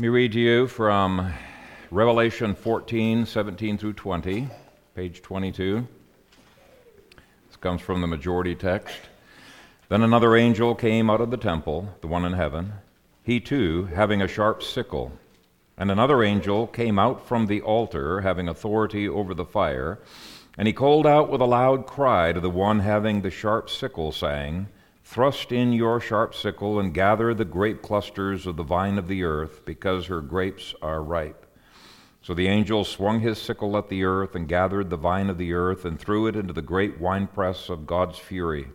Let me read to you from Revelation 14, 17 through 20, page 22. This comes from the majority text. Then another angel came out of the temple, the one in heaven, he too having a sharp sickle. And another angel came out from the altar, having authority over the fire. And he called out with a loud cry to the one having the sharp sickle, saying, Thrust in your sharp sickle and gather the grape clusters of the vine of the earth, because her grapes are ripe. So the angel swung his sickle at the earth and gathered the vine of the earth and threw it into the great winepress of God's fury.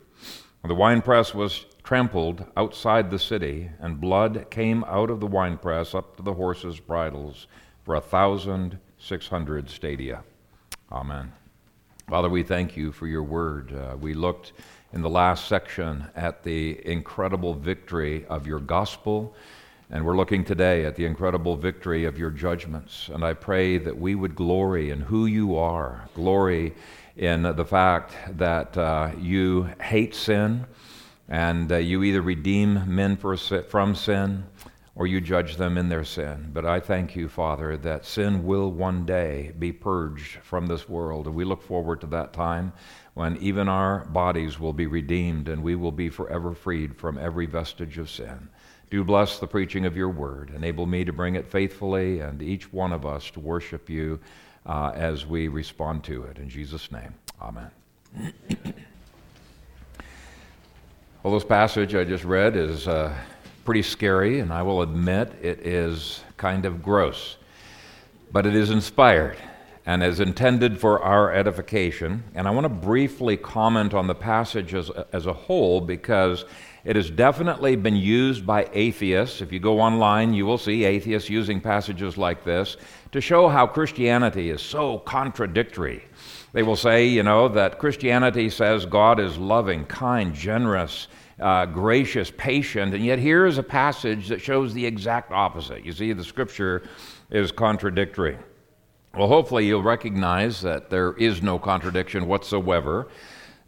The winepress was trampled outside the city, and blood came out of the winepress up to the horses' bridles for a thousand six hundred stadia. Amen. Father, we thank you for your word. Uh, we looked in the last section at the incredible victory of your gospel. And we're looking today at the incredible victory of your judgments. And I pray that we would glory in who you are, glory in the fact that uh, you hate sin and uh, you either redeem men from sin or you judge them in their sin. But I thank you, Father, that sin will one day be purged from this world. And we look forward to that time when even our bodies will be redeemed and we will be forever freed from every vestige of sin. Do bless the preaching of your word. Enable me to bring it faithfully and each one of us to worship you uh, as we respond to it. In Jesus' name, amen. well, this passage I just read is uh, pretty scary, and I will admit it is kind of gross, but it is inspired and is intended for our edification. And I want to briefly comment on the passage as, as a whole because it has definitely been used by atheists. If you go online, you will see atheists using passages like this to show how Christianity is so contradictory. They will say, you know, that Christianity says God is loving, kind, generous, uh, gracious, patient, and yet here is a passage that shows the exact opposite. You see, the scripture is contradictory. Well, hopefully, you'll recognize that there is no contradiction whatsoever.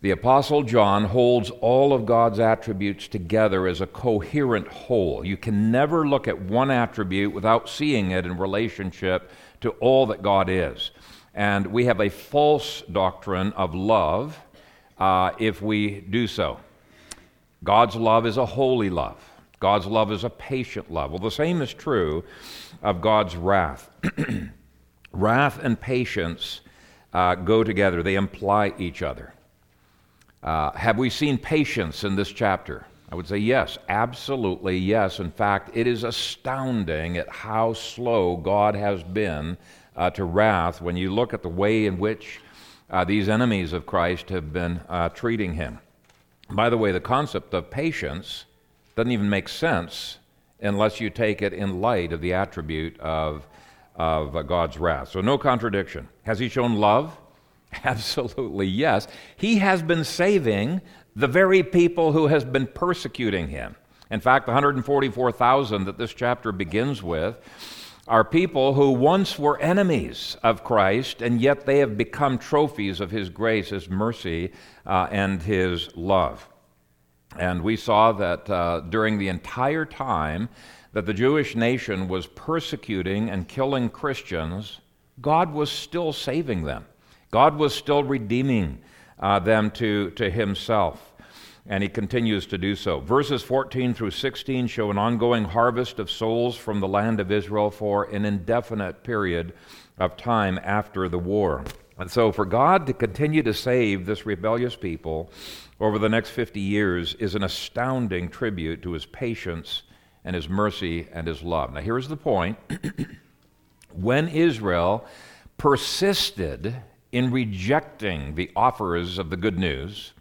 The Apostle John holds all of God's attributes together as a coherent whole. You can never look at one attribute without seeing it in relationship to all that God is. And we have a false doctrine of love uh, if we do so. God's love is a holy love. God's love is a patient love. Well, the same is true of God's wrath. Wrath and patience uh, go together, they imply each other. Uh, have we seen patience in this chapter? I would say yes, absolutely yes. In fact, it is astounding at how slow God has been uh, to wrath when you look at the way in which uh, these enemies of Christ have been uh, treating him. By the way, the concept of patience doesn't even make sense unless you take it in light of the attribute of of uh, God's wrath. So, no contradiction. Has he shown love? Absolutely, yes. He has been saving the very people who has been persecuting him. In fact, the 144,000 that this chapter begins with are people who once were enemies of Christ, and yet they have become trophies of His grace, His mercy, uh, and His love. And we saw that uh, during the entire time that the Jewish nation was persecuting and killing Christians, God was still saving them. God was still redeeming uh, them to, to Himself, and He continues to do so. Verses 14 through 16 show an ongoing harvest of souls from the land of Israel for an indefinite period of time after the war. And so, for God to continue to save this rebellious people over the next 50 years is an astounding tribute to His patience and his mercy and his love. Now, here's the point when Israel persisted in rejecting the offers of the good news,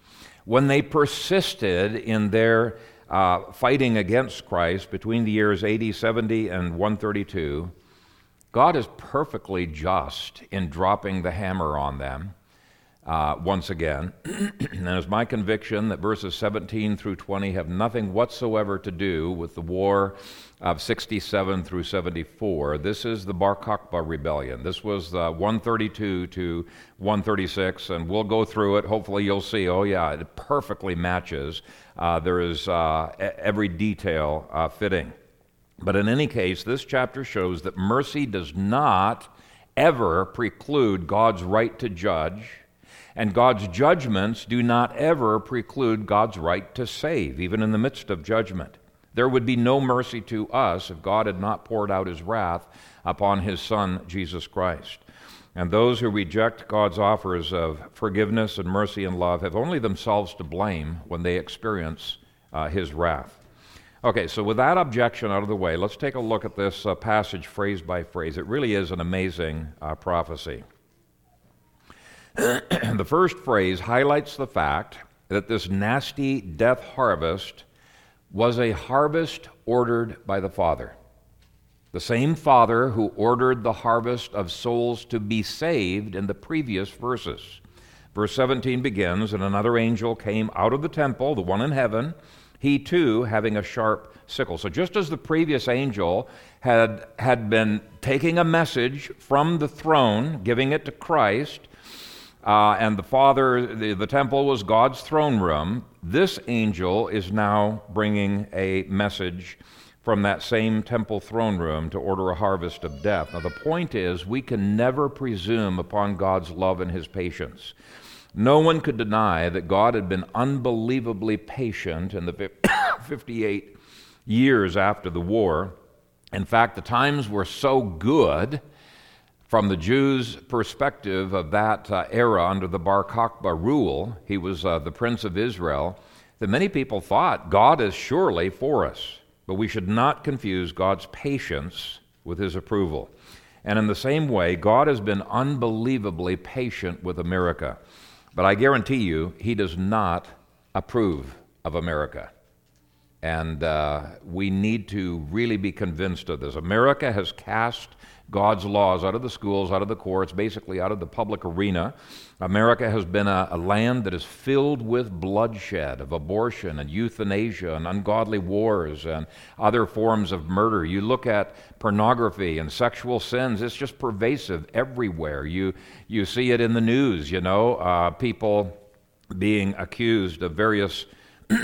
when they persisted in their uh, fighting against Christ between the years 80, 70, and 132, God is perfectly just in dropping the hammer on them uh, once again. and it's my conviction that verses 17 through 20 have nothing whatsoever to do with the war of 67 through 74. This is the Bar Kokhba rebellion. This was uh, 132 to 136, and we'll go through it. Hopefully, you'll see, oh, yeah, it perfectly matches. Uh, there is uh, every detail uh, fitting. But in any case, this chapter shows that mercy does not ever preclude God's right to judge, and God's judgments do not ever preclude God's right to save, even in the midst of judgment. There would be no mercy to us if God had not poured out his wrath upon his Son, Jesus Christ. And those who reject God's offers of forgiveness and mercy and love have only themselves to blame when they experience uh, his wrath. Okay, so with that objection out of the way, let's take a look at this uh, passage phrase by phrase. It really is an amazing uh, prophecy. the first phrase highlights the fact that this nasty death harvest was a harvest ordered by the Father. The same Father who ordered the harvest of souls to be saved in the previous verses. Verse 17 begins And another angel came out of the temple, the one in heaven, he too having a sharp sickle. So just as the previous angel had, had been taking a message from the throne, giving it to Christ, uh, and the Father, the, the temple was God's throne room, this angel is now bringing a message from that same temple throne room to order a harvest of death. Now, the point is, we can never presume upon God's love and his patience. No one could deny that God had been unbelievably patient in the 58 years after the war. In fact, the times were so good from the Jews' perspective of that uh, era under the Bar Kokhba rule, he was uh, the prince of Israel, that many people thought God is surely for us. But we should not confuse God's patience with his approval. And in the same way, God has been unbelievably patient with America. But I guarantee you, he does not approve of America. And uh, we need to really be convinced of this. America has cast God's laws out of the schools, out of the courts, basically out of the public arena. America has been a, a, land that is filled with bloodshed, of abortion and euthanasia and ungodly wars and other forms of murder. You look at pornography and sexual sins, it's just pervasive everywhere. You, you see it in the news, you know, uh, people being accused of various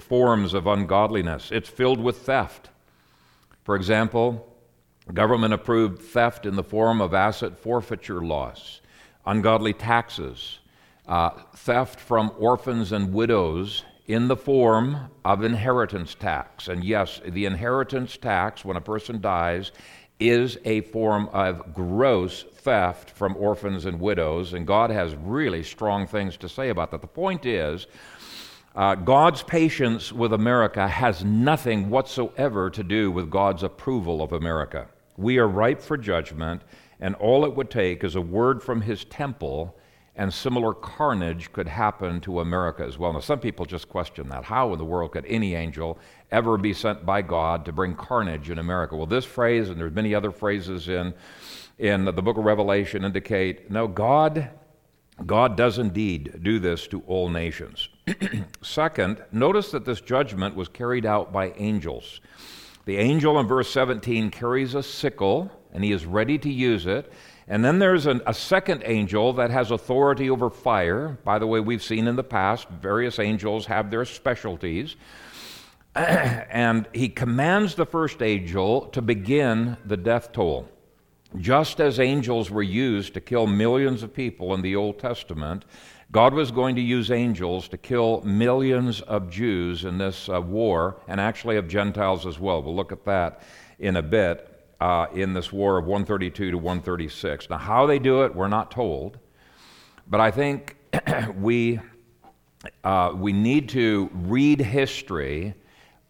forms of ungodliness. It's filled with theft. For example, Government approved theft in the form of asset forfeiture laws, ungodly taxes, uh, theft from orphans and widows in the form of inheritance tax. And yes, the inheritance tax, when a person dies, is a form of gross theft from orphans and widows, and God has really strong things to say about that. The point is, uh, God's patience with America has nothing whatsoever to do with God's approval of America. We are ripe for judgment, and all it would take is a word from his temple, and similar carnage could happen to America as well. Now, some people just question that. How in the world could any angel ever be sent by God to bring carnage in America? Well, this phrase, and there's many other phrases in, in the book of Revelation, indicate no, God, God does indeed do this to all nations. Second, notice that this judgment was carried out by angels. The angel in verse 17 carries a sickle, and he is ready to use it. And then there's an, a second angel that has authority over fire. By the way, we've seen in the past, various angels have their specialties. and he commands the first angel to begin the death toll. Just as angels were used to kill millions of people in the Old Testament, God was going to use angels to kill millions of Jews in this uh, war, and actually of Gentiles as well. We'll look at that in a bit uh, in this war of 132 to 136. Now, how they do it, we're not told, but I think we, uh, we need to read history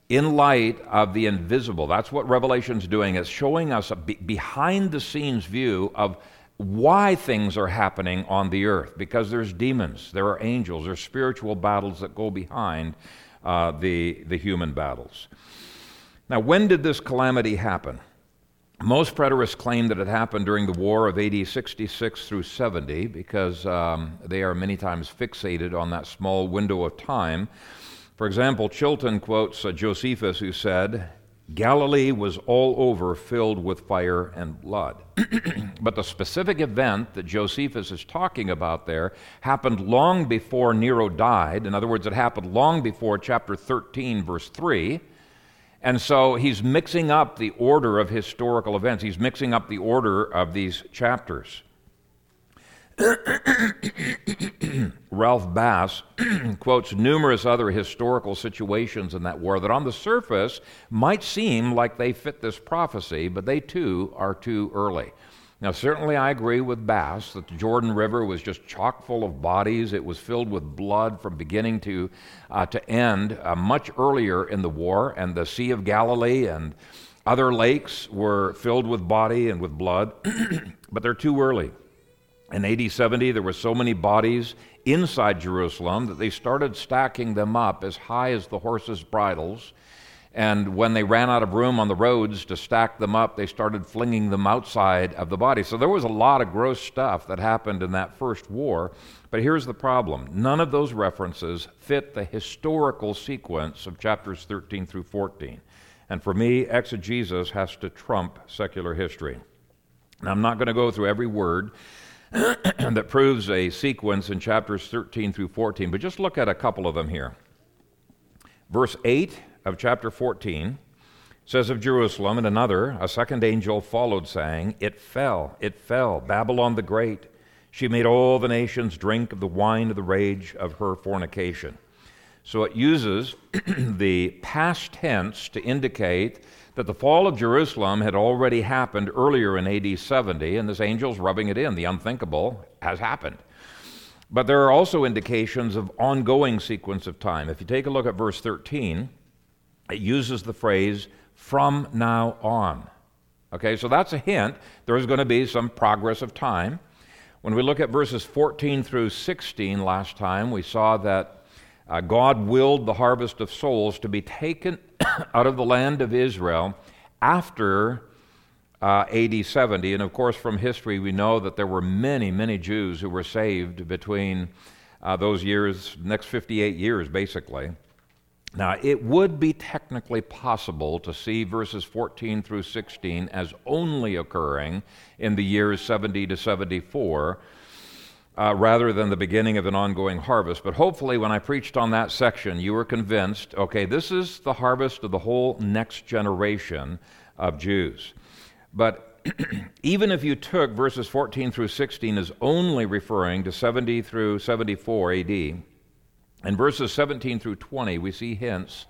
in light of the invisible. That's what Revelation's doing. It's showing us a be- behind the scenes view of why things are happening on the earth because there's demons, there are angels, there's spiritual battles that go behind uh, the, the human battles. Now, when did this calamity happen? Most preterists claim that it happened during the war of AD 66 through 70 because um, they are many times fixated on that small window of time. For example, Chilton quotes uh, Josephus, who said, Galilee was all over filled with fire and blood. but the specific event that Josephus is talking about there happened long before Nero died. In other words, it happened long before chapter 13, verse 3. And so he's mixing up the order of historical events, he's mixing up the order of these chapters. Ralph Bass quotes numerous other historical situations in that war that on the surface might seem like they fit this prophecy, but they too are too early. Now, certainly I agree with Bass that the Jordan River was just chock full of bodies. It was filled with blood from beginning to, uh, to end uh, much earlier in the war, and the Sea of Galilee and other lakes were filled with body and with blood, but they're too early. In AD 70, there were so many bodies inside Jerusalem that they started stacking them up as high as the horses' bridles. And when they ran out of room on the roads to stack them up, they started flinging them outside of the body. So there was a lot of gross stuff that happened in that first war. But here's the problem none of those references fit the historical sequence of chapters 13 through 14. And for me, exegesis has to trump secular history. Now, I'm not going to go through every word. that proves a sequence in chapters 13 through 14, but just look at a couple of them here. Verse 8 of chapter 14 says of Jerusalem, and another, a second angel followed, saying, It fell, it fell, Babylon the Great. She made all the nations drink of the wine of the rage of her fornication. So it uses the past tense to indicate that the fall of Jerusalem had already happened earlier in AD 70, and this angel's rubbing it in. The unthinkable has happened. But there are also indications of ongoing sequence of time. If you take a look at verse 13, it uses the phrase from now on. Okay, so that's a hint. There is going to be some progress of time. When we look at verses 14 through 16 last time, we saw that uh, God willed the harvest of souls to be taken out of the land of Israel after uh, AD 70. And of course, from history, we know that there were many, many Jews who were saved between uh, those years, next 58 years, basically. Now, it would be technically possible to see verses 14 through 16 as only occurring in the years 70 to 74 uh, rather than the beginning of an ongoing harvest. But hopefully, when I preached on that section, you were convinced okay, this is the harvest of the whole next generation of Jews. But even if you took verses 14 through 16 as only referring to 70 through 74 AD, in verses 17 through 20, we see hints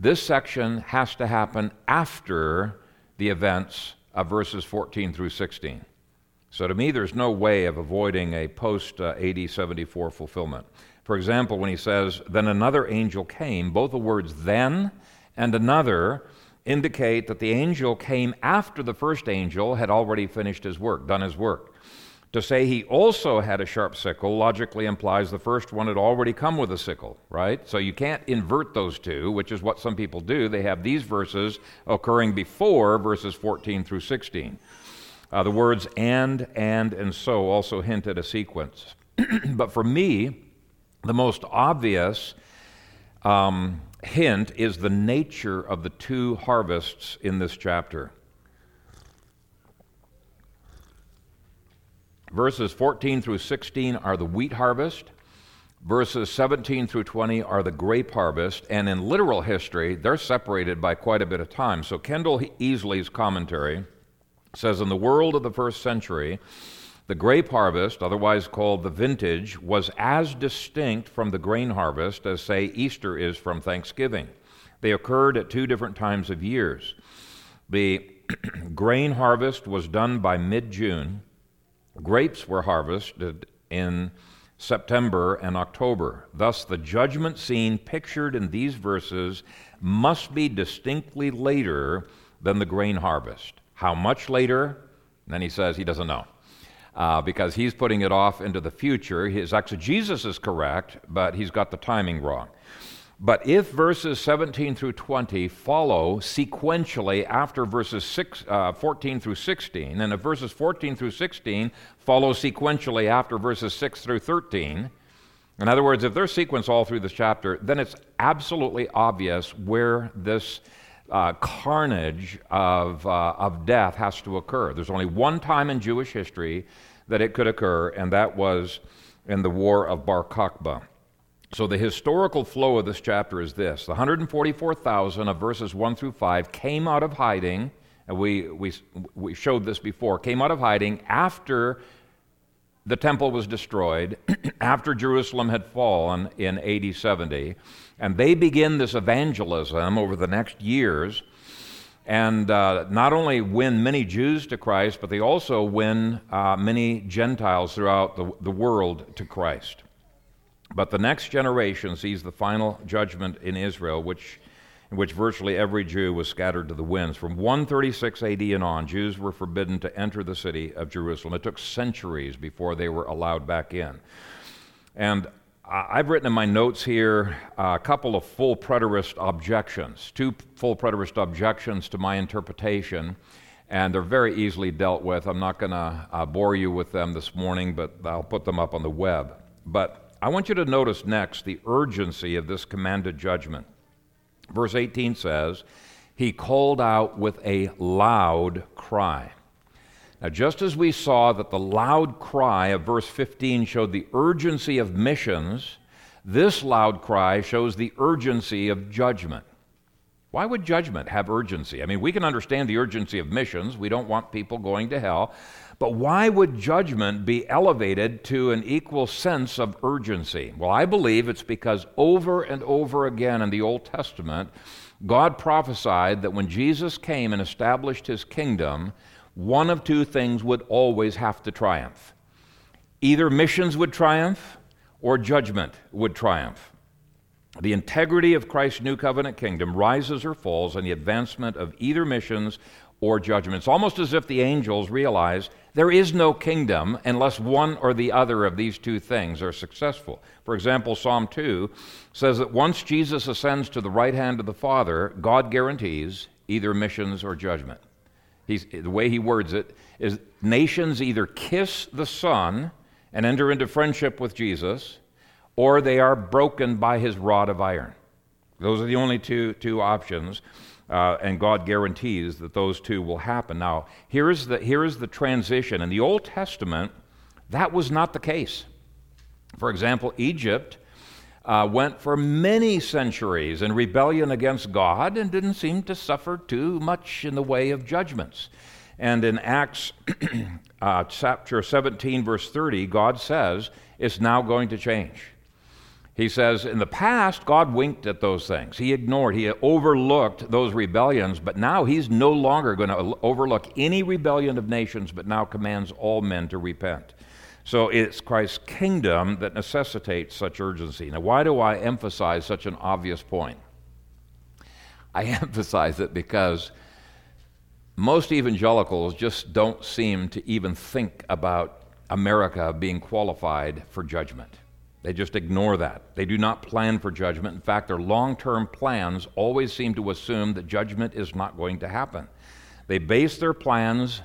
this section has to happen after the events of verses 14 through 16. So to me, there's no way of avoiding a post uh, AD 74 fulfillment. For example, when he says, Then another angel came, both the words then and another indicate that the angel came after the first angel had already finished his work, done his work. To say he also had a sharp sickle logically implies the first one had already come with a sickle, right? So you can't invert those two, which is what some people do. They have these verses occurring before verses 14 through 16. Uh, the words and, and, and so also hint at a sequence. but for me, the most obvious um, hint is the nature of the two harvests in this chapter. Verses 14 through 16 are the wheat harvest. Verses 17 through 20 are the grape harvest. And in literal history, they're separated by quite a bit of time. So Kendell Easley's commentary says in the world of the first century, the grape harvest, otherwise called the vintage, was as distinct from the grain harvest as, say, Easter is from Thanksgiving. They occurred at two different times of years. The grain harvest was done by mid June, grapes were harvested in September and October. Thus, the judgment scene pictured in these verses must be distinctly later than the grain harvest. How much later? And then he says he doesn't know. Uh, because he's putting it off into the future. His exegesis is correct, but he's got the timing wrong. But if verses 17 through 20 follow sequentially after verses six, uh, 14 through 16, and if verses 14 through 16 follow sequentially after verses 6 through 13, in other words, if they're sequenced all through this chapter, then it's absolutely obvious where this uh, carnage of, uh, of death has to occur. There's only one time in Jewish history that it could occur, and that was in the War of Bar Kokhba. So, the historical flow of this chapter is this the 144,000 of verses 1 through 5 came out of hiding, and we, we, we showed this before, came out of hiding after the temple was destroyed, after Jerusalem had fallen in AD 70, and they begin this evangelism over the next years and uh, not only win many Jews to Christ, but they also win uh, many Gentiles throughout the, the world to Christ. But the next generation sees the final judgment in Israel, which, in which virtually every Jew was scattered to the winds. From 136 AD and on, Jews were forbidden to enter the city of Jerusalem. It took centuries before they were allowed back in. And I've written in my notes here a couple of full preterist objections, two full preterist objections to my interpretation, and they're very easily dealt with. I'm not going to uh, bore you with them this morning, but I'll put them up on the web. But I want you to notice next the urgency of this commanded judgment. Verse 18 says, He called out with a loud cry. Now, just as we saw that the loud cry of verse 15 showed the urgency of missions, this loud cry shows the urgency of judgment. Why would judgment have urgency? I mean, we can understand the urgency of missions. We don't want people going to hell. But why would judgment be elevated to an equal sense of urgency? Well, I believe it's because over and over again in the Old Testament, God prophesied that when Jesus came and established his kingdom, one of two things would always have to triumph either missions would triumph or judgment would triumph. The integrity of Christ's new covenant kingdom rises or falls in the advancement of either missions or judgment. It's almost as if the angels realize there is no kingdom unless one or the other of these two things are successful. For example, Psalm 2 says that once Jesus ascends to the right hand of the Father, God guarantees either missions or judgment. He's, the way he words it is nations either kiss the Son and enter into friendship with Jesus, or they are broken by his rod of iron. Those are the only two, two options, uh, and God guarantees that those two will happen. Now, here is, the, here is the transition. In the Old Testament, that was not the case. For example, Egypt uh, went for many centuries in rebellion against God and didn't seem to suffer too much in the way of judgments. And in Acts uh, chapter 17, verse 30, God says it's now going to change. He says, in the past, God winked at those things. He ignored, he overlooked those rebellions, but now he's no longer going to overlook any rebellion of nations, but now commands all men to repent. So it's Christ's kingdom that necessitates such urgency. Now, why do I emphasize such an obvious point? I emphasize it because most evangelicals just don't seem to even think about America being qualified for judgment. They just ignore that. They do not plan for judgment. In fact, their long term plans always seem to assume that judgment is not going to happen. They base their plans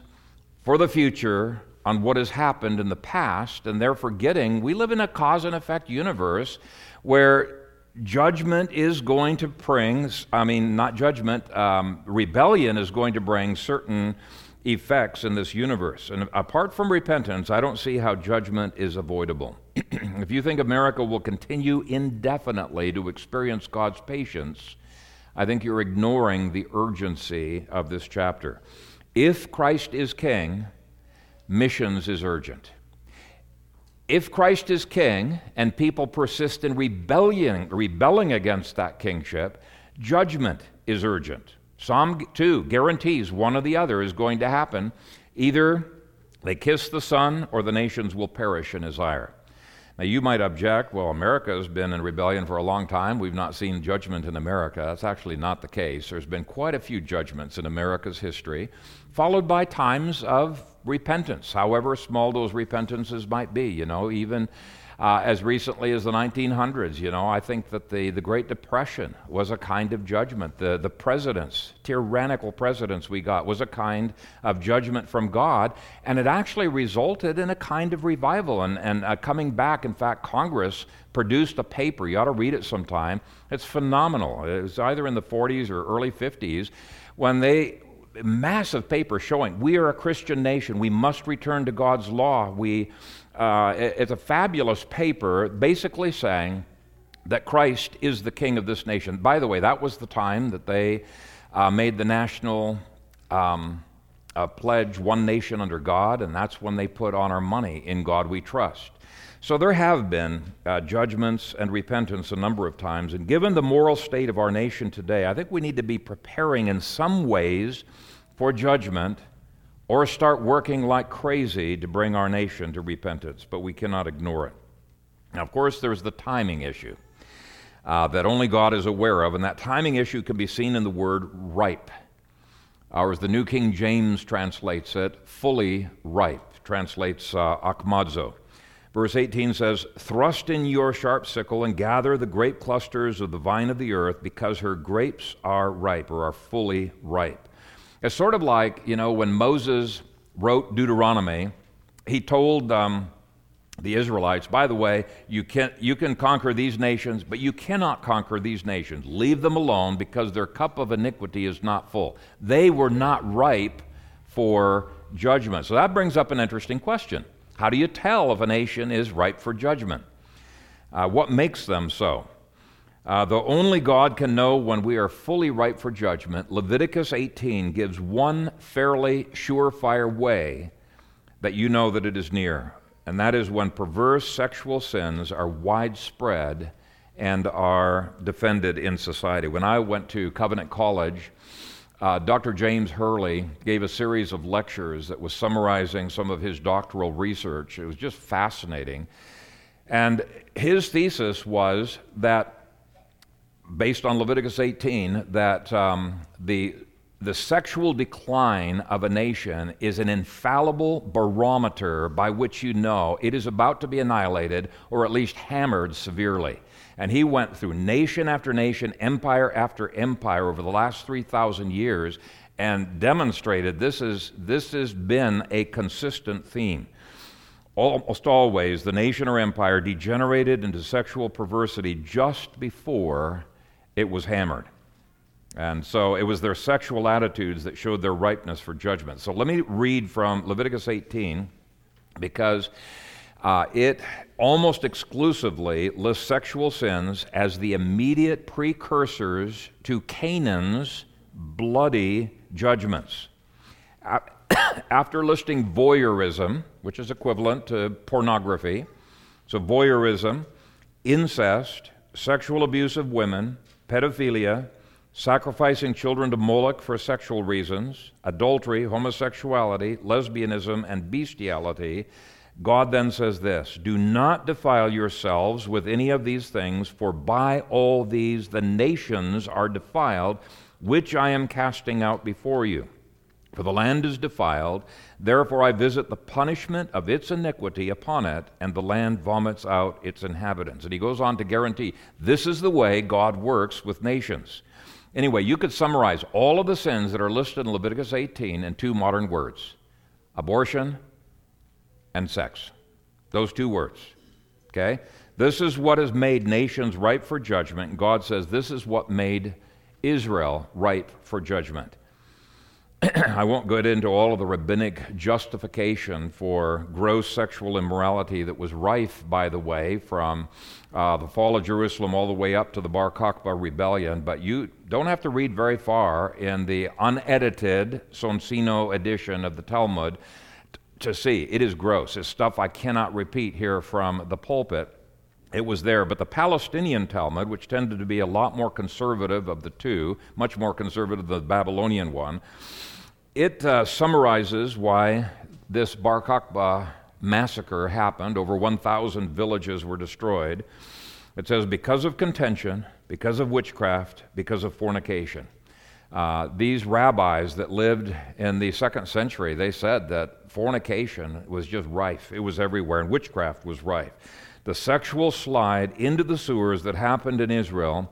for the future on what has happened in the past, and they're forgetting we live in a cause and effect universe where judgment is going to bring, I mean, not judgment, um, rebellion is going to bring certain effects in this universe. And apart from repentance, I don't see how judgment is avoidable. if you think America will continue indefinitely to experience God's patience, I think you're ignoring the urgency of this chapter. If Christ is king, missions is urgent. If Christ is king and people persist in rebellion, rebelling against that kingship, judgment is urgent. Psalm 2 guarantees one or the other is going to happen. Either they kiss the Son or the nations will perish in his ire. Now, you might object, well, America has been in rebellion for a long time. We've not seen judgment in America. That's actually not the case. There's been quite a few judgments in America's history, followed by times of repentance, however small those repentances might be. You know, even uh, as recently as the 1900s. You know, I think that the, the Great Depression was a kind of judgment. The, the presidents, tyrannical presidents we got, was a kind of judgment from God, and it actually resulted in a kind of revival and, and uh, coming back. In fact, Congress produced a paper. You ought to read it sometime. It's phenomenal. It was either in the 40s or early 50s when they massive paper showing we are a Christian nation. We must return to God's law. We uh, it's a fabulous paper basically saying that Christ is the king of this nation. By the way, that was the time that they uh, made the national um, uh, pledge, one nation under God, and that's when they put on our money, in God we trust. So there have been uh, judgments and repentance a number of times, and given the moral state of our nation today, I think we need to be preparing in some ways for judgment or start working like crazy to bring our nation to repentance, but we cannot ignore it. Now, of course, there's the timing issue uh, that only God is aware of, and that timing issue can be seen in the word ripe. Or as the New King James translates it, fully ripe, translates uh, akmazo. Verse 18 says, Thrust in your sharp sickle and gather the grape clusters of the vine of the earth, because her grapes are ripe, or are fully ripe. It's sort of like, you know, when Moses wrote Deuteronomy, he told um, the Israelites, by the way, you can, you can conquer these nations, but you cannot conquer these nations. Leave them alone because their cup of iniquity is not full. They were not ripe for judgment. So that brings up an interesting question. How do you tell if a nation is ripe for judgment? Uh, what makes them so? Uh, though only God can know when we are fully ripe for judgment, Leviticus 18 gives one fairly surefire way that you know that it is near and that is when perverse sexual sins are widespread and are defended in society. When I went to Covenant College, uh, Dr. James Hurley gave a series of lectures that was summarizing some of his doctoral research. It was just fascinating. And his thesis was that, based on Leviticus 18, that um, the the sexual decline of a nation is an infallible barometer by which you know it is about to be annihilated or at least hammered severely. And he went through nation after nation, empire after empire over the last 3,000 years and demonstrated this, is, this has been a consistent theme. Almost always, the nation or empire degenerated into sexual perversity just before it was hammered. And so it was their sexual attitudes that showed their ripeness for judgment. So let me read from Leviticus 18 because uh, it almost exclusively lists sexual sins as the immediate precursors to Canaan's bloody judgments. After listing voyeurism, which is equivalent to pornography, so voyeurism, incest, sexual abuse of women, pedophilia, sacrificing children to Moloch for sexual reasons, adultery, homosexuality, lesbianism, and bestiality, God then says this Do not defile yourselves with any of these things, for by all these the nations are defiled, which I am casting out before you. For the land is defiled, therefore I visit the punishment of its iniquity upon it, and the land vomits out its inhabitants. And he goes on to guarantee this is the way God works with nations. Anyway, you could summarize all of the sins that are listed in Leviticus 18 in two modern words abortion and sex. Those two words. Okay? This is what has made nations ripe for judgment. God says this is what made Israel ripe for judgment. I won't get into all of the rabbinic justification for gross sexual immorality that was rife, by the way, from uh, the fall of Jerusalem all the way up to the Bar Kokhba rebellion, but you don't have to read very far in the unedited Soncino edition of the Talmud t- to see. It is gross. It's stuff I cannot repeat here from the pulpit. It was there, but the Palestinian Talmud, which tended to be a lot more conservative of the two, much more conservative than the Babylonian one, it uh, summarizes why this Bar Kokhba massacre happened. Over 1,000 villages were destroyed. It says, because of contention, because of witchcraft, because of fornication. Uh, these rabbis that lived in the second century, they said that fornication was just rife. It was everywhere, and witchcraft was rife. The sexual slide into the sewers that happened in Israel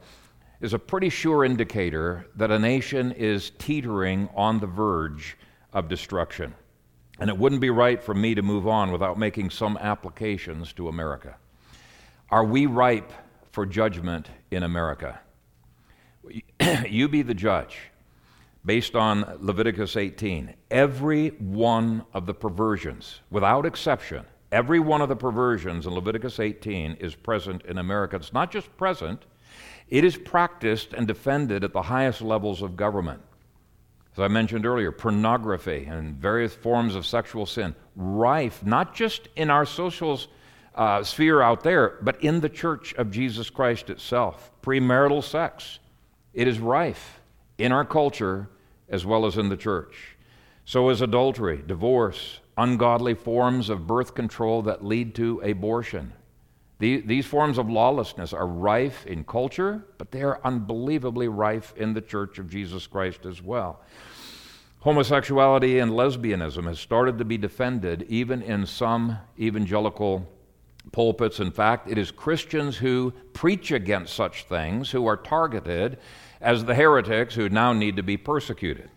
is a pretty sure indicator that a nation is teetering on the verge of destruction. And it wouldn't be right for me to move on without making some applications to America. Are we ripe for judgment in America? you be the judge. Based on Leviticus 18, every one of the perversions, without exception, Every one of the perversions in Leviticus 18 is present in America. It's not just present, it is practiced and defended at the highest levels of government. As I mentioned earlier, pornography and various forms of sexual sin, rife, not just in our social uh, sphere out there, but in the church of Jesus Christ itself. Premarital sex, it is rife in our culture as well as in the church. So is adultery, divorce, ungodly forms of birth control that lead to abortion. These forms of lawlessness are rife in culture, but they are unbelievably rife in the church of Jesus Christ as well. Homosexuality and lesbianism has started to be defended even in some evangelical pulpits. In fact, it is Christians who preach against such things who are targeted as the heretics who now need to be persecuted.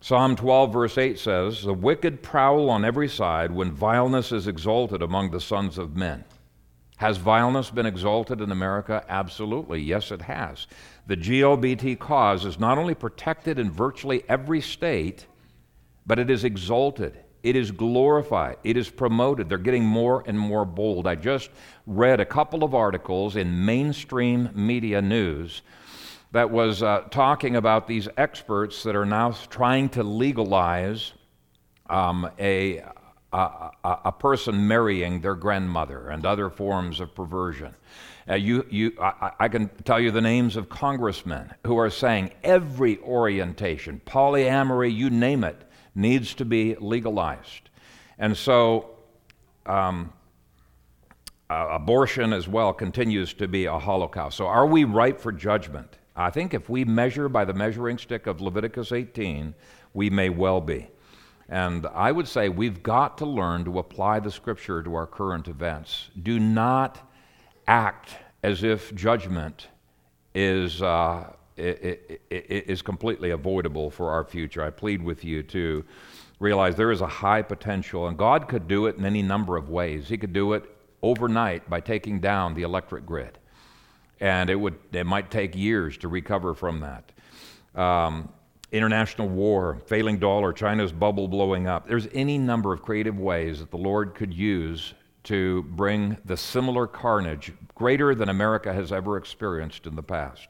Psalm 12, verse 8 says, The wicked prowl on every side when vileness is exalted among the sons of men. Has vileness been exalted in America? Absolutely. Yes, it has. The GLBT cause is not only protected in virtually every state, but it is exalted. It is glorified. It is promoted. They're getting more and more bold. I just read a couple of articles in mainstream media news that was uh, talking about these experts that are now trying to legalize um, a, a, a, person marrying their grandmother and other forms of perversion. Uh, you, you, I, I, can tell you the names of congressmen who are saying every orientation, polyamory, you name it, needs to be legalized. And so, um, uh, abortion as well continues to be a holocaust. So, are we ripe for judgment? I think if we measure by the measuring stick of Leviticus 18, we may well be. And I would say we've got to learn to apply the scripture to our current events. Do not act as if judgment is, uh, is completely avoidable for our future. I plead with you to realize there is a high potential, and God could do it in any number of ways. He could do it overnight by taking down the electric grid, and it, would, it might take years to recover from that. Um, international war, failing dollar, China's bubble blowing up. There's any number of creative ways that the Lord could use to bring the similar carnage greater than America has ever experienced in the past.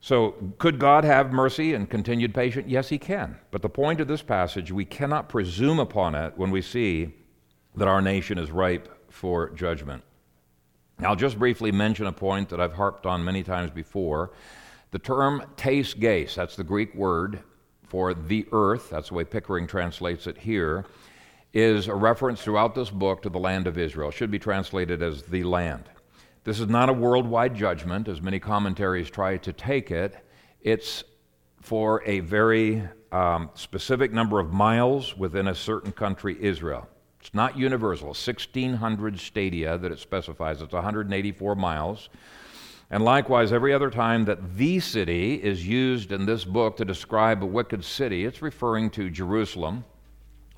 So, could God have mercy and continued patience? Yes, He can. But the point of this passage, we cannot presume upon it when we see that our nation is ripe for judgment. I'll just briefly mention a point that I've harped on many times before the term tes geis, that's the Greek word for the earth, that's the way Pickering translates it here, is a reference throughout this book to the land of Israel. It should be translated as the land. This is not a worldwide judgment, as many commentaries try to take it. It's for a very um, specific number of miles within a certain country, Israel. It's not universal. 1,600 stadia that it specifies. It's 184 miles. And likewise, every other time that the city is used in this book to describe a wicked city, it's referring to Jerusalem.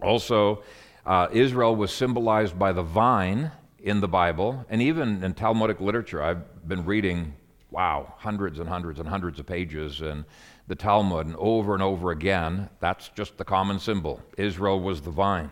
Also, uh, Israel was symbolized by the vine in the Bible, and even in Talmudic literature. I've been reading, wow, hundreds and hundreds and hundreds of pages in the Talmud, and over and over again, that's just the common symbol. Israel was the vine.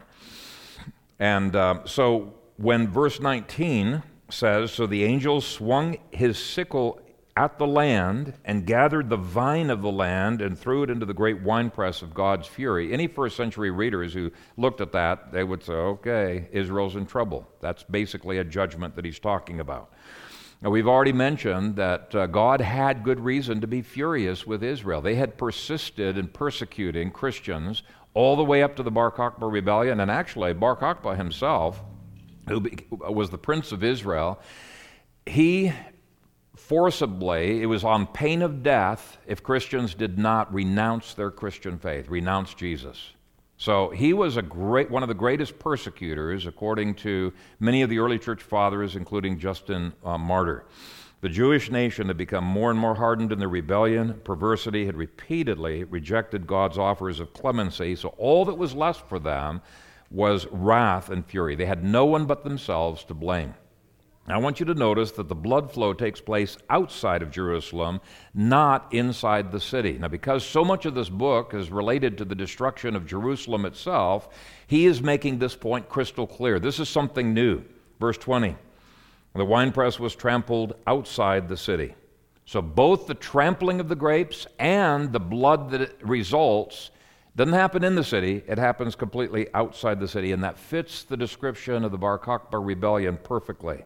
And uh, so when verse 19 says So the angel swung his sickle at the land and gathered the vine of the land and threw it into the great winepress of God's fury. Any first century readers who looked at that, they would say, okay, Israel's in trouble. That's basically a judgment that he's talking about. Now, we've already mentioned that uh, God had good reason to be furious with Israel. They had persisted in persecuting Christians all the way up to the Bar Kokhba rebellion, and actually, Bar Kokhba himself who was the prince of Israel, he forcibly, it was on pain of death if Christians did not renounce their Christian faith, renounce Jesus. So he was a great, one of the greatest persecutors, according to many of the early church fathers, including Justin uh, Martyr. The Jewish nation had become more and more hardened in their rebellion. Perversity had repeatedly rejected God's offers of clemency. So all that was left for them was wrath and fury. They had no one but themselves to blame. I want you to notice that the blood flow takes place outside of Jerusalem, not inside the city. Now, because so much of this book is related to the destruction of Jerusalem itself, he is making this point crystal clear. This is something new. Verse 20 The winepress was trampled outside the city. So, both the trampling of the grapes and the blood that results doesn't happen in the city, it happens completely outside the city, and that fits the description of the Bar Kokhba rebellion perfectly.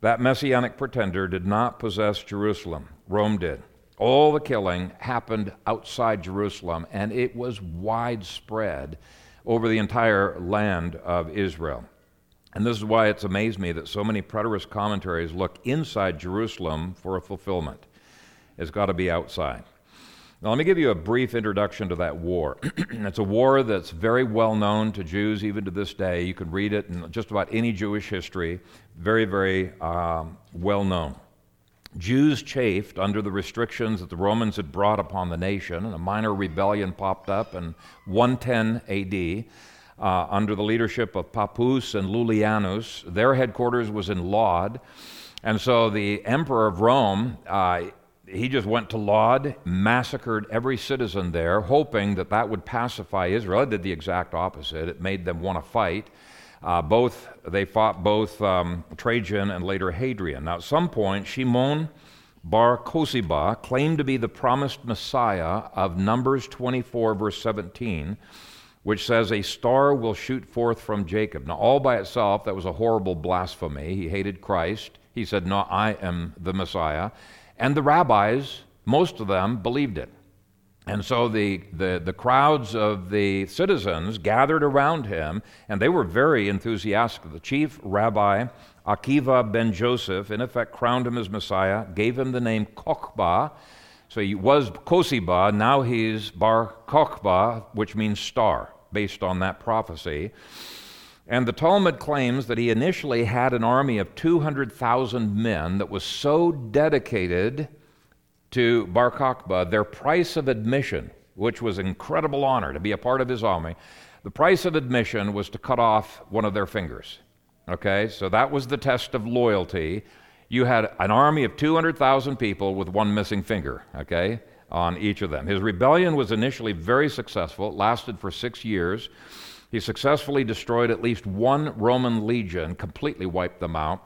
That messianic pretender did not possess Jerusalem, Rome did. All the killing happened outside Jerusalem, and it was widespread over the entire land of Israel. And this is why it's amazed me that so many preterist commentaries look inside Jerusalem for a fulfillment. It's got to be outside. Now, let me give you a brief introduction to that war. it's a war that's very well known to Jews even to this day. You can read it in just about any Jewish history. Very, very um, well known. Jews chafed under the restrictions that the Romans had brought upon the nation, and a minor rebellion popped up in 110 AD. Uh, under the leadership of Pappus and Lullianus. Their headquarters was in Lod. And so the emperor of Rome, uh, he just went to Lod, massacred every citizen there, hoping that that would pacify Israel. It did the exact opposite. It made them want to fight. Uh, both they fought both um, Trajan and later Hadrian. Now, at some point, Shimon Bar Kosiba claimed to be the promised Messiah of Numbers 24, verse 17, which says, "A star will shoot forth from Jacob." Now, all by itself, that was a horrible blasphemy. He hated Christ. He said, "No, I am the Messiah." And the rabbis, most of them, believed it. And so the, the, the, crowds of the citizens gathered around him, and they were very enthusiastic. The chief rabbi, Akiva ben Joseph, in effect crowned him as Messiah, gave him the name Kokhba. So he was Kosiba, now he's Bar Kokhba, which means star, based on that prophecy. And the Talmud claims that he initially had an army of 200,000 men that was so dedicated to Bar Kokhba, their price of admission, which was incredible honor to be a part of his army, the price of admission was to cut off one of their fingers. Okay, so that was the test of loyalty. You had an army of 200,000 people with one missing finger, okay, on each of them. His rebellion was initially very successful, it lasted for six years. He successfully destroyed at least one Roman legion, completely wiped them out,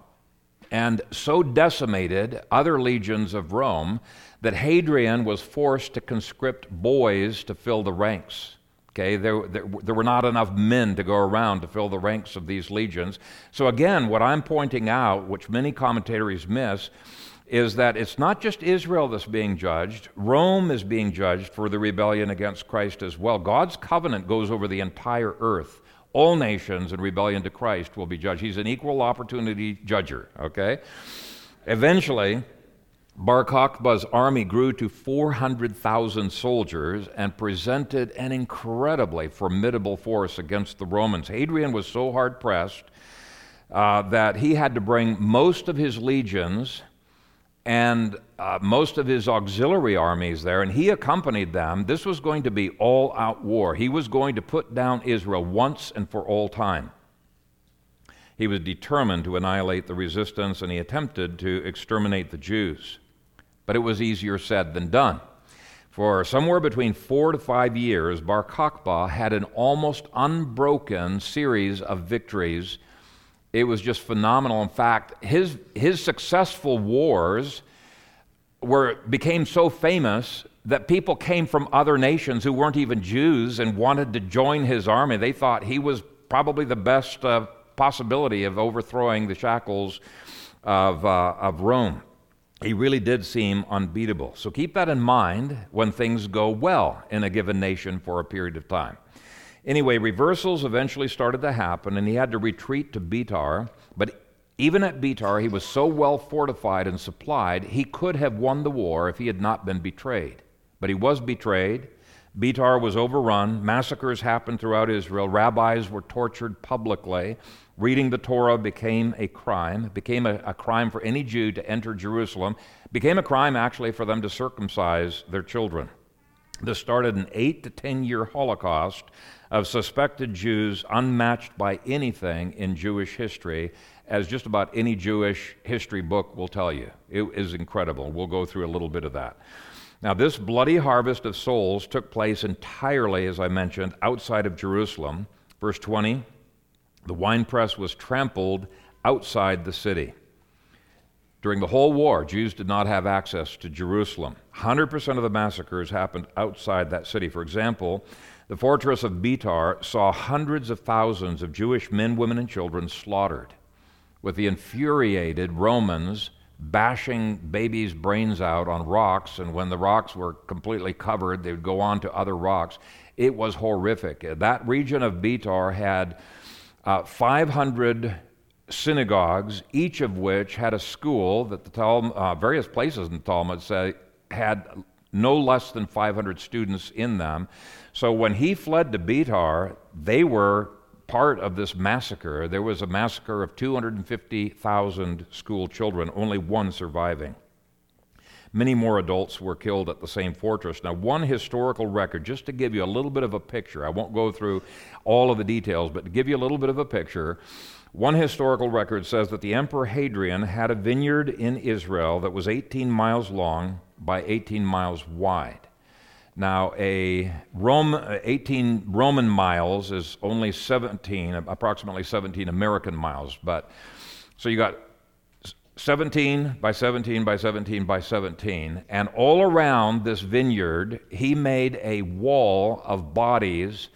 and so decimated other legions of Rome that Hadrian was forced to conscript boys to fill the ranks. Okay, there, there, there, were not enough men to go around to fill the ranks of these legions. So, again, what I'm pointing out, which many commentators miss, is that it's not just Israel that's being judged, Rome is being judged for the rebellion against Christ as well. God's covenant goes over the entire earth. All nations in rebellion to Christ will be judged. He's an equal opportunity judger, okay? Eventually, Bar Kokhba's army grew to 400,000 soldiers and presented an incredibly formidable force against the Romans. Hadrian was so hard pressed uh, that he had to bring most of his legions and uh, most of his auxiliary armies there, and he accompanied them. This was going to be all out war. He was going to put down Israel once and for all time. He was determined to annihilate the resistance, and he attempted to exterminate the Jews. But it was easier said than done. For somewhere between four to five years, Bar Kokhba had an almost unbroken series of victories it was just phenomenal. In fact, his, his successful wars were, became so famous that people came from other nations who weren't even Jews and wanted to join his army. They thought he was probably the best uh, possibility of overthrowing the shackles of, uh, of Rome. He really did seem unbeatable. So keep that in mind when things go well in a given nation for a period of time. Anyway, reversals eventually started to happen, and he had to retreat to Betar. But even at Betar, he was so well fortified and supplied, he could have won the war if he had not been betrayed. But he was betrayed. Betar was overrun. Massacres happened throughout Israel. Rabbis were tortured publicly. Reading the Torah became a crime. Became a, a crime for any Jew to enter Jerusalem. Became a crime, actually, for them to circumcise their children. This started an eight to ten year Holocaust of suspected Jews unmatched by anything in Jewish history, as just about any Jewish history book will tell you. It is incredible. We'll go through a little bit of that. Now, this bloody harvest of souls took place entirely, as I mentioned, outside of Jerusalem. Verse 20 the winepress was trampled outside the city. During the whole war, Jews did not have access to Jerusalem. 100% of the massacres happened outside that city. For example, the fortress of Betar saw hundreds of thousands of Jewish men, women, and children slaughtered, with the infuriated Romans bashing babies' brains out on rocks, and when the rocks were completely covered, they would go on to other rocks. It was horrific. That region of Betar had uh, 500 synagogues, each of which had a school that the Talmud, uh, various places in the Talmud say had no less than 500 students in them. So when he fled to Betar, they were part of this massacre. There was a massacre of 250,000 school children, only one surviving. Many more adults were killed at the same fortress. Now, one historical record, just to give you a little bit of a picture, I won't go through all of the details, but to give you a little bit of a picture, one historical record says that the Emperor Hadrian had a vineyard in Israel that was 18 miles long by 18 miles wide. Now, a Rome, 18 Roman miles is only 17, approximately 17 American miles. But so you got 17 by 17 by 17 by 17, and all around this vineyard, he made a wall of bodies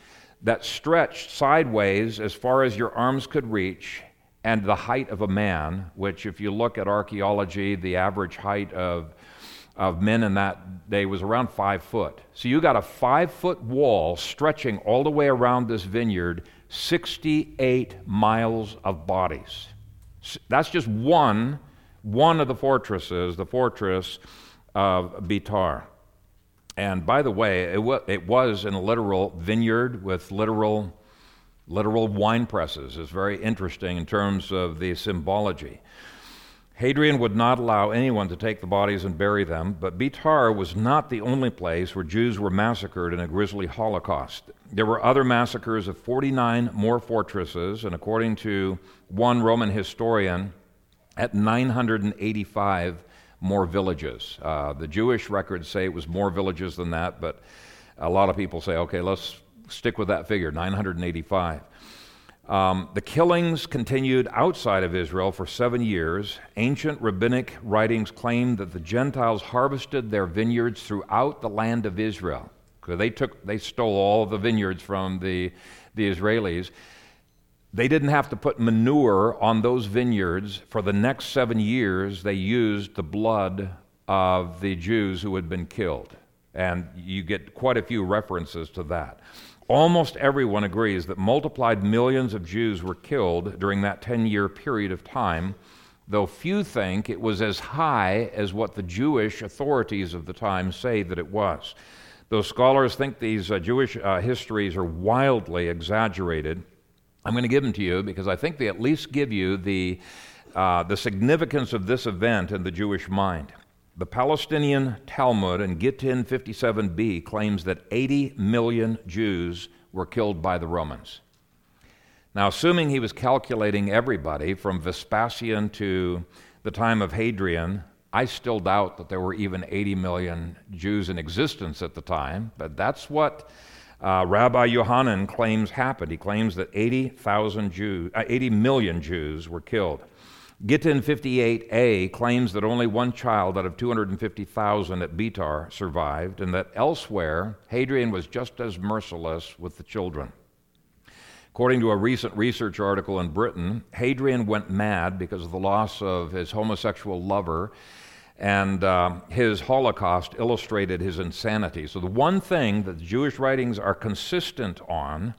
that stretched sideways as far as your arms could reach and the height of a man, which, if you look at archaeology, the average height of, of men in that day was around five foot. So you got a five foot wall stretching all the way around this vineyard, 68 miles of bodies. That's just one one of the fortresses, the fortress of Betar. And by the way, it, w- it was in a literal vineyard with literal, literal wine presses. It's very interesting in terms of the symbology. Hadrian would not allow anyone to take the bodies and bury them, but Betar was not the only place where Jews were massacred in a grisly Holocaust. There were other massacres of 49 more fortresses, and according to one Roman historian, at 985 more villages. Uh, the Jewish records say it was more villages than that, but a lot of people say, okay, let's stick with that figure 985. Um, the killings continued outside of Israel for seven years. Ancient rabbinic writings claim that the Gentiles harvested their vineyards throughout the land of Israel. They took, they stole all the vineyards from the, the Israelis. They didn't have to put manure on those vineyards. For the next seven years, they used the blood of the Jews who had been killed. And you get quite a few references to that. Almost everyone agrees that multiplied millions of Jews were killed during that 10 year period of time, though few think it was as high as what the Jewish authorities of the time say that it was. Those scholars think these uh, Jewish uh, histories are wildly exaggerated. I'm going to give them to you because I think they at least give you the, uh, the significance of this event in the Jewish mind. The Palestinian Talmud in Gittin 57b claims that 80 million Jews were killed by the Romans. Now, assuming he was calculating everybody from Vespasian to the time of Hadrian, I still doubt that there were even 80 million Jews in existence at the time, but that's what uh, Rabbi Yohanan claims happened. He claims that 80,000 Jews, uh, 80 million Jews were killed. Gittin 58a claims that only one child out of 250,000 at Betar survived, and that elsewhere, Hadrian was just as merciless with the children. According to a recent research article in Britain, Hadrian went mad because of the loss of his homosexual lover and uh, his Holocaust illustrated his insanity. So, the one thing that the Jewish writings are consistent on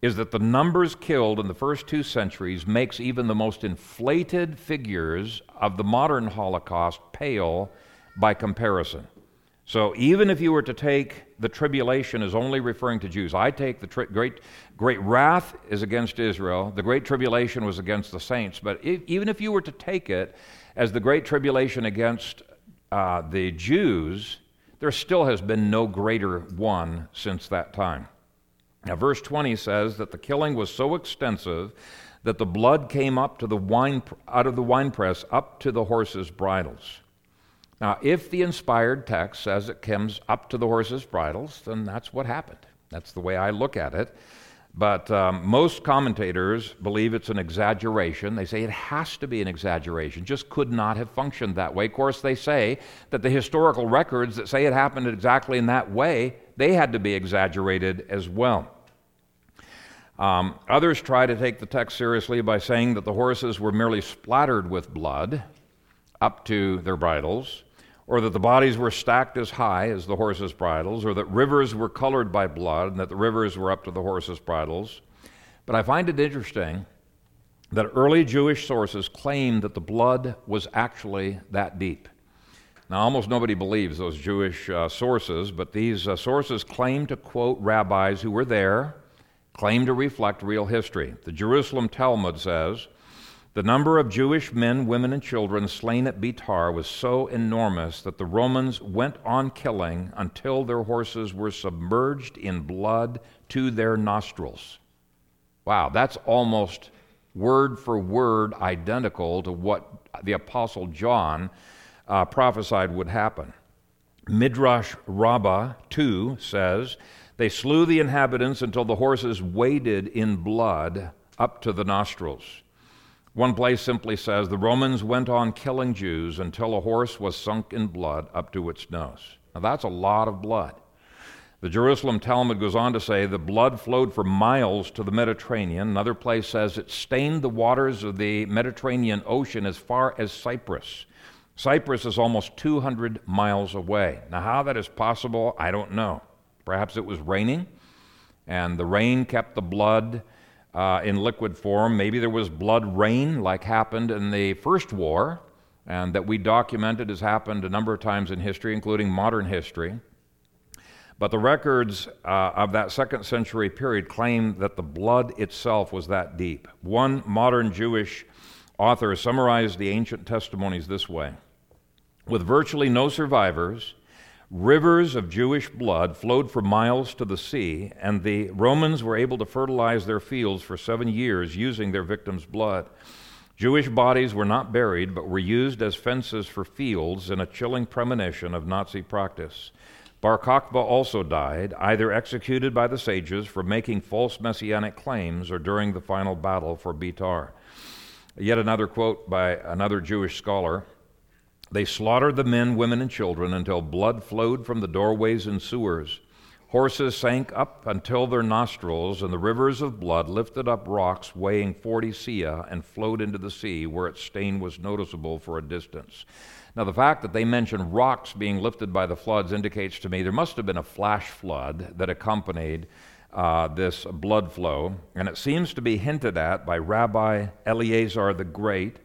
is that the numbers killed in the first two centuries makes even the most inflated figures of the modern Holocaust pale by comparison. So even if you were to take the tribulation as only referring to Jews, I take the tri- great, great wrath is against Israel, the great tribulation was against the saints. But if, even if you were to take it as the Great Tribulation against uh, the Jews, there still has been no greater one since that time. Now, verse 20 says that the killing was so extensive that the blood came up to the wine, out of the winepress up to the horses' bridles. Now, if the inspired text says it comes up to the horses' bridles, then that's what happened. That's the way I look at it. But um, most commentators believe it's an exaggeration. They say it has to be an exaggeration, just could not have functioned that way. Of course, they say that the historical records that say it happened exactly in that way, they had to be exaggerated as well. Um, others try to take the text seriously by saying that the horses were merely splattered with blood up to their bridles, or that the bodies were stacked as high as the horses' bridles, or that rivers were colored by blood and that the rivers were up to the horses' bridles. But I find it interesting that early Jewish sources claim that the blood was actually that deep. Now, almost nobody believes those Jewish uh, sources, but these uh, sources claim to quote rabbis who were there claim to reflect real history. The Jerusalem Talmud says the number of Jewish men, women, and children slain at Betar was so enormous that the Romans went on killing until their horses were submerged in blood to their nostrils. Wow, that's almost word for word identical to what the Apostle John uh, prophesied would happen. Midrash Rabbah 2 says, they slew the inhabitants until the horses waded in blood up to the nostrils. One place simply says the Romans went on killing Jews until a horse was sunk in blood up to its nose. Now that's a lot of blood. The Jerusalem Talmud goes on to say the blood flowed for miles to the Mediterranean. Another place says it stained the waters of the Mediterranean Ocean as far as Cyprus. Cyprus is almost 200 miles away. Now, how that is possible, I don't know. Perhaps it was raining, and the rain kept the blood uh, in liquid form. Maybe there was blood rain, like happened in the First War, and that we documented has happened a number of times in history, including modern history. But the records uh, of that second century period claim that the blood itself was that deep. One modern Jewish author summarized the ancient testimonies this way With virtually no survivors, Rivers of Jewish blood flowed for miles to the sea, and the Romans were able to fertilize their fields for seven years using their victims' blood. Jewish bodies were not buried, but were used as fences for fields in a chilling premonition of Nazi practice. Bar Kokhba also died, either executed by the sages for making false messianic claims or during the final battle for Betar. Yet another quote by another Jewish scholar they slaughtered the men, women, and children until blood flowed from the doorways and sewers. Horses sank up until their nostrils, and the rivers of blood lifted up rocks weighing 40 seah and flowed into the sea, where its stain was noticeable for a distance. Now, the fact that they mention rocks being lifted by the floods indicates to me there must have been a flash flood that accompanied uh, this blood flow, and it seems to be hinted at by Rabbi Eleazar the Great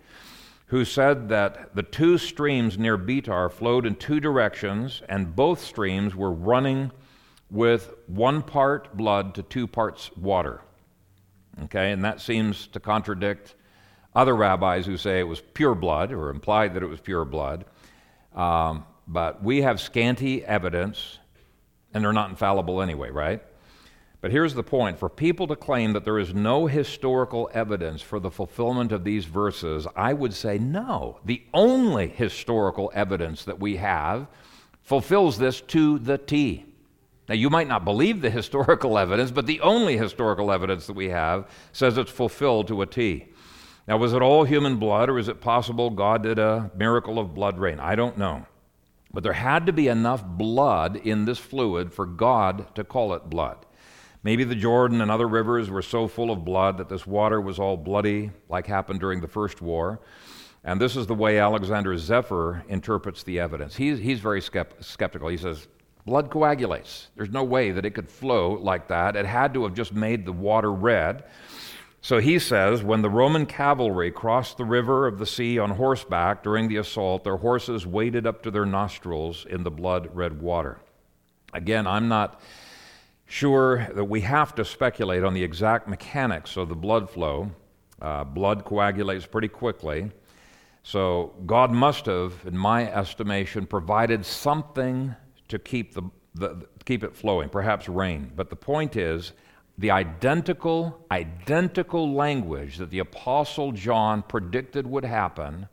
who said that the two streams near Betar flowed in two directions, and both streams were running with one part blood to two parts water. Okay, and that seems to contradict other rabbis who say it was pure blood or implied that it was pure blood. Um, but we have scanty evidence, and they're not infallible anyway, right? But here's the point for people to claim that there is no historical evidence for the fulfillment of these verses, I would say no. The only historical evidence that we have fulfills this to the T. Now, you might not believe the historical evidence, but the only historical evidence that we have says it's fulfilled to a T. Now, was it all human blood, or is it possible God did a miracle of blood rain? I don't know. But there had to be enough blood in this fluid for God to call it blood. Maybe the Jordan and other rivers were so full of blood that this water was all bloody, like happened during the First War. And this is the way Alexander Zephyr interprets the evidence. He's, he's very skeptical. He says, blood coagulates. There's no way that it could flow like that. It had to have just made the water red. So he says, when the Roman cavalry crossed the river of the sea on horseback during the assault, their horses waded up to their nostrils in the blood red water. Again, I'm not sure that we have to speculate on the exact mechanics of the blood flow. Uh, blood coagulates pretty quickly. So God must have, in my estimation, provided something to keep, the, the, keep it flowing, perhaps rain. But the point is, the identical, identical language that the Apostle John predicted would happen,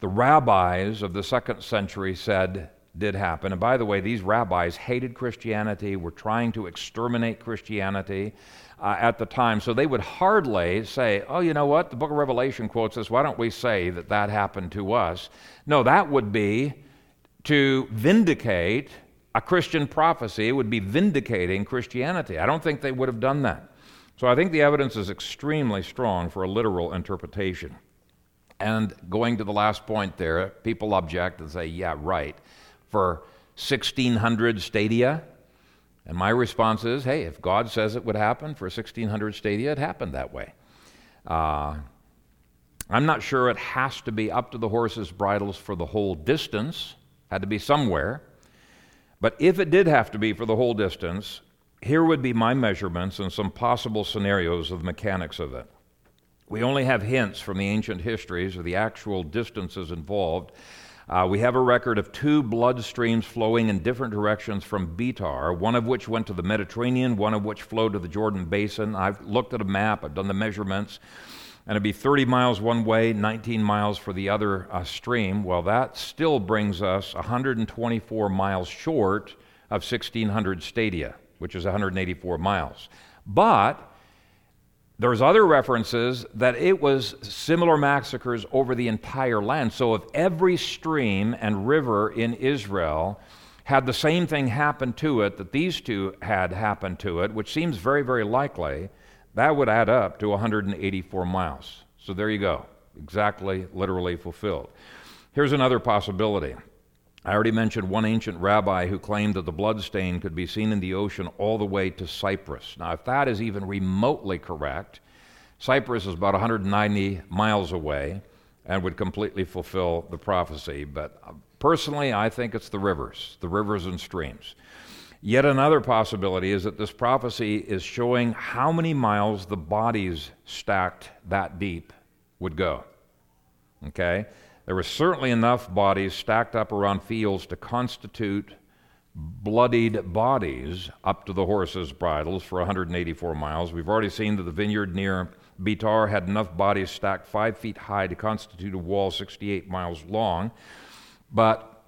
the rabbis of the second century said did happen. And by the way, these rabbis hated Christianity, were trying to exterminate Christianity uh, at the time. So they would hardly say, oh, you know what, the book of Revelation quotes this, why don't we say that that happened to us? No, that would be to vindicate a Christian prophecy. It would be vindicating Christianity. I don't think they would have done that. So I think the evidence is extremely strong for a literal interpretation. And going to the last point there, people object and say, yeah, right. For 1600 stadia, and my response is hey, if God says it would happen for 1600 stadia, it happened that way. Uh, I'm not sure it has to be up to the horse's bridles for the whole distance, had to be somewhere. But if it did have to be for the whole distance, here would be my measurements and some possible scenarios of the mechanics of it. We only have hints from the ancient histories of the actual distances involved, uh, we have a record of two blood streams flowing in different directions from Betar, one of which went to the Mediterranean, one of which flowed to the Jordan Basin. I've looked at a map, I've done the measurements, and it'd be 30 miles one way, 19 miles for the other uh, stream. Well, that still brings us 124 miles short of 1600 stadia, which is 184 miles. But there's other references that it was similar massacres over the entire land. So if every stream and river in Israel had the same thing happen to it that these two had happened to it, which seems very, very likely, that would add up to 184 miles. So there you go. Exactly, literally fulfilled. Here's another possibility. I already mentioned one ancient rabbi who claimed that the blood stain could be seen in the ocean all the way to Cyprus. Now, if that is even remotely correct, Cyprus is about 190 miles away and would completely fulfill the prophecy. But uh, personally, I think it's the rivers, the rivers and streams. Yet another possibility is that this prophecy is showing how many miles the bodies stacked that deep would go. Okay? There were certainly enough bodies stacked up around fields to constitute bloodied bodies up to the horses' bridles for 184 miles. We've already seen that the vineyard near Betar had enough bodies stacked five feet high to constitute a wall 68 miles long. But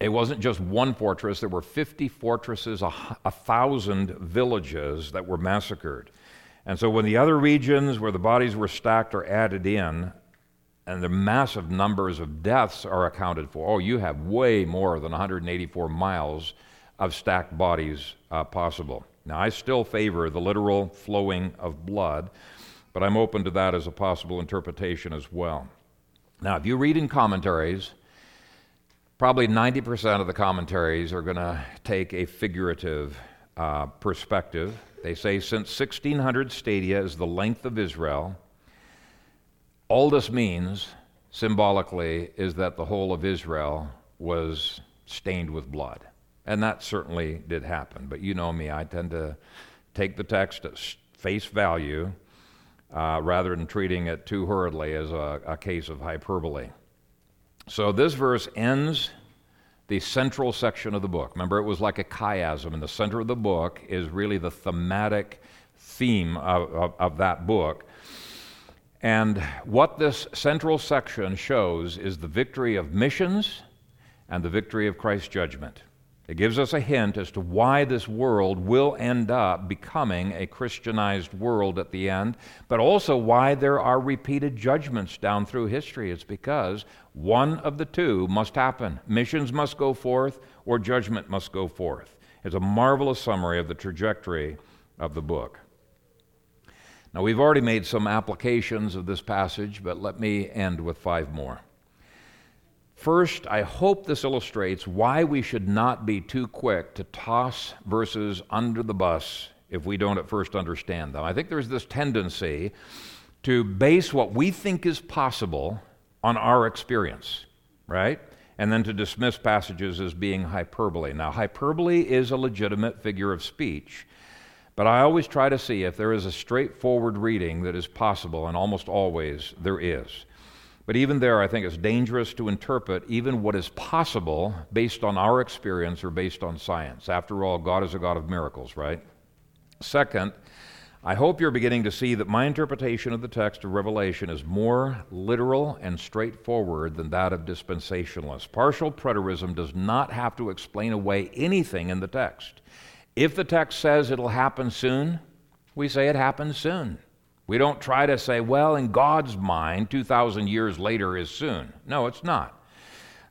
it wasn't just one fortress, there were 50 fortresses, a, a thousand villages that were massacred. And so when the other regions where the bodies were stacked are added in, and the massive numbers of deaths are accounted for. Oh, you have way more than 184 miles of stacked bodies uh, possible. Now, I still favor the literal flowing of blood, but I'm open to that as a possible interpretation as well. Now, if you read in commentaries, probably 90% of the commentaries are going to take a figurative uh, perspective. They say since 1600 stadia is the length of Israel, all this means, symbolically, is that the whole of Israel was stained with blood. And that certainly did happen. But you know me, I tend to take the text at face value uh, rather than treating it too hurriedly as a, a case of hyperbole. So this verse ends the central section of the book. Remember, it was like a chiasm, and the center of the book is really the thematic theme of, of, of that book. And what this central section shows is the victory of missions and the victory of Christ's judgment. It gives us a hint as to why this world will end up becoming a Christianized world at the end, but also why there are repeated judgments down through history. It's because one of the two must happen missions must go forth, or judgment must go forth. It's a marvelous summary of the trajectory of the book. Now, we've already made some applications of this passage, but let me end with five more. First, I hope this illustrates why we should not be too quick to toss verses under the bus if we don't at first understand them. I think there's this tendency to base what we think is possible on our experience, right? And then to dismiss passages as being hyperbole. Now, hyperbole is a legitimate figure of speech, but I always try to see if there is a straightforward reading that is possible, and almost always there is. But even there, I think it's dangerous to interpret even what is possible based on our experience or based on science. After all, God is a God of miracles, right? Second, I hope you're beginning to see that my interpretation of the text of Revelation is more literal and straightforward than that of dispensationalists. Partial preterism does not have to explain away anything in the text. If the text says it'll happen soon, we say it happens soon. We don't try to say, well, in God's mind, 2,000 years later is soon. No, it's not.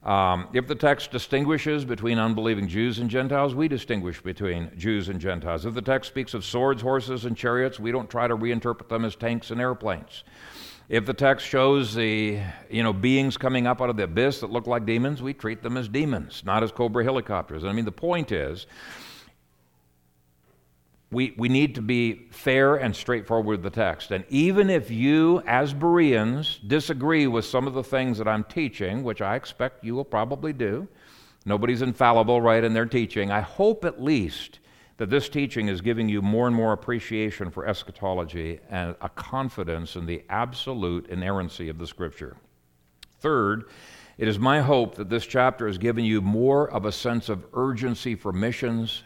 Um, if the text distinguishes between unbelieving Jews and Gentiles, we distinguish between Jews and Gentiles. If the text speaks of swords, horses, and chariots, we don't try to reinterpret them as tanks and airplanes. If the text shows the you know beings coming up out of the abyss that look like demons, we treat them as demons, not as cobra helicopters. I mean, the point is we, we need to be fair and straightforward with the text. And even if you, as Bereans, disagree with some of the things that I'm teaching, which I expect you will probably do, nobody's infallible, right, in their teaching, I hope at least that this teaching is giving you more and more appreciation for eschatology and a confidence in the absolute inerrancy of the Scripture. Third, it is my hope that this chapter has given you more of a sense of urgency for missions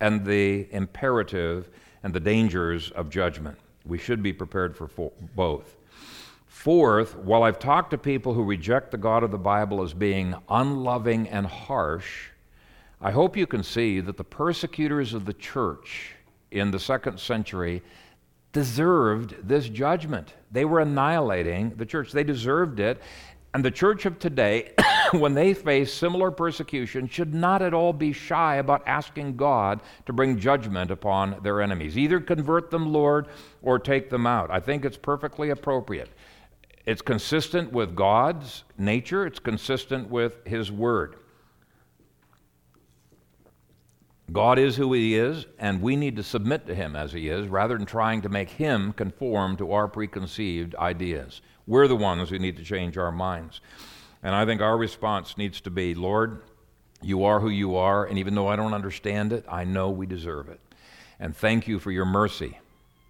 and the imperative and the dangers of judgment. We should be prepared for both. Fourth, while I've talked to people who reject the God of the Bible as being unloving and harsh, I hope you can see that the persecutors of the church in the second century deserved this judgment. They were annihilating the church, they deserved it. And the church of today, when they face similar persecution, should not at all be shy about asking God to bring judgment upon their enemies. Either convert them, Lord, or take them out. I think it's perfectly appropriate. It's consistent with God's nature, it's consistent with His Word. God is who He is, and we need to submit to Him as He is rather than trying to make Him conform to our preconceived ideas. We're the ones who need to change our minds. And I think our response needs to be Lord, you are who you are, and even though I don't understand it, I know we deserve it. And thank you for your mercy.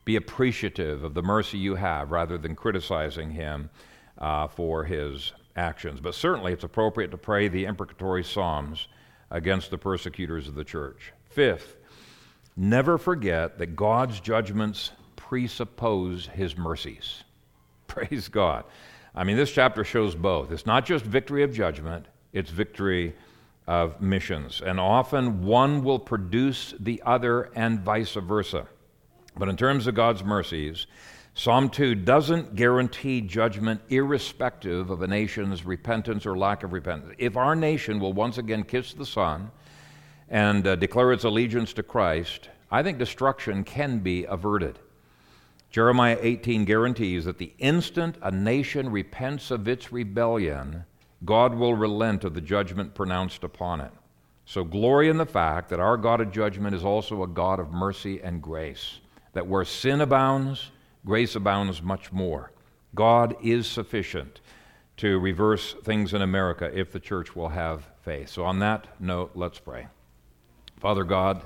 Be appreciative of the mercy you have rather than criticizing him uh, for his actions. But certainly it's appropriate to pray the imprecatory Psalms against the persecutors of the church. Fifth, never forget that God's judgments presuppose his mercies. Praise God. I mean, this chapter shows both. It's not just victory of judgment, it's victory of missions. And often one will produce the other and vice versa. But in terms of God's mercies, Psalm 2 doesn't guarantee judgment irrespective of a nation's repentance or lack of repentance. If our nation will once again kiss the Son and uh, declare its allegiance to Christ, I think destruction can be averted. Jeremiah 18 guarantees that the instant a nation repents of its rebellion, God will relent of the judgment pronounced upon it. So glory in the fact that our God of judgment is also a God of mercy and grace, that where sin abounds, grace abounds much more. God is sufficient to reverse things in America if the church will have faith. So, on that note, let's pray. Father God,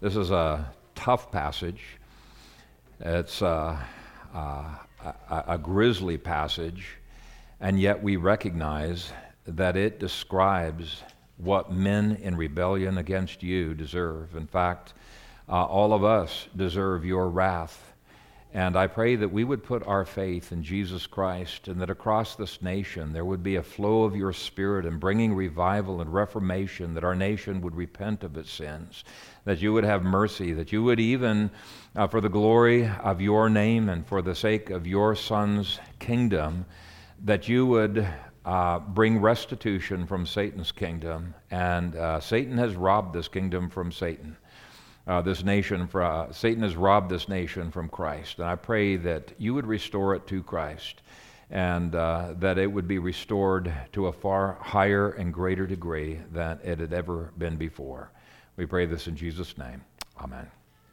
this is a tough passage. It's uh, uh, a, a grisly passage, and yet we recognize that it describes what men in rebellion against you deserve. In fact, uh, all of us deserve your wrath and I pray that we would put our faith in Jesus Christ and that across this nation there would be a flow of your Spirit and bringing revival and reformation, that our nation would repent of its sins, that you would have mercy, that you would even, uh, for the glory of your name and for the sake of your Son's kingdom, that you would uh, bring restitution from Satan's kingdom. And uh, Satan has robbed this kingdom from Satan uh, this nation, uh, Satan has robbed this nation from Christ. And I pray that you would restore it to Christ and uh, that it would be restored to a far higher and greater degree than it had ever been before. We pray this in Jesus' name. Amen.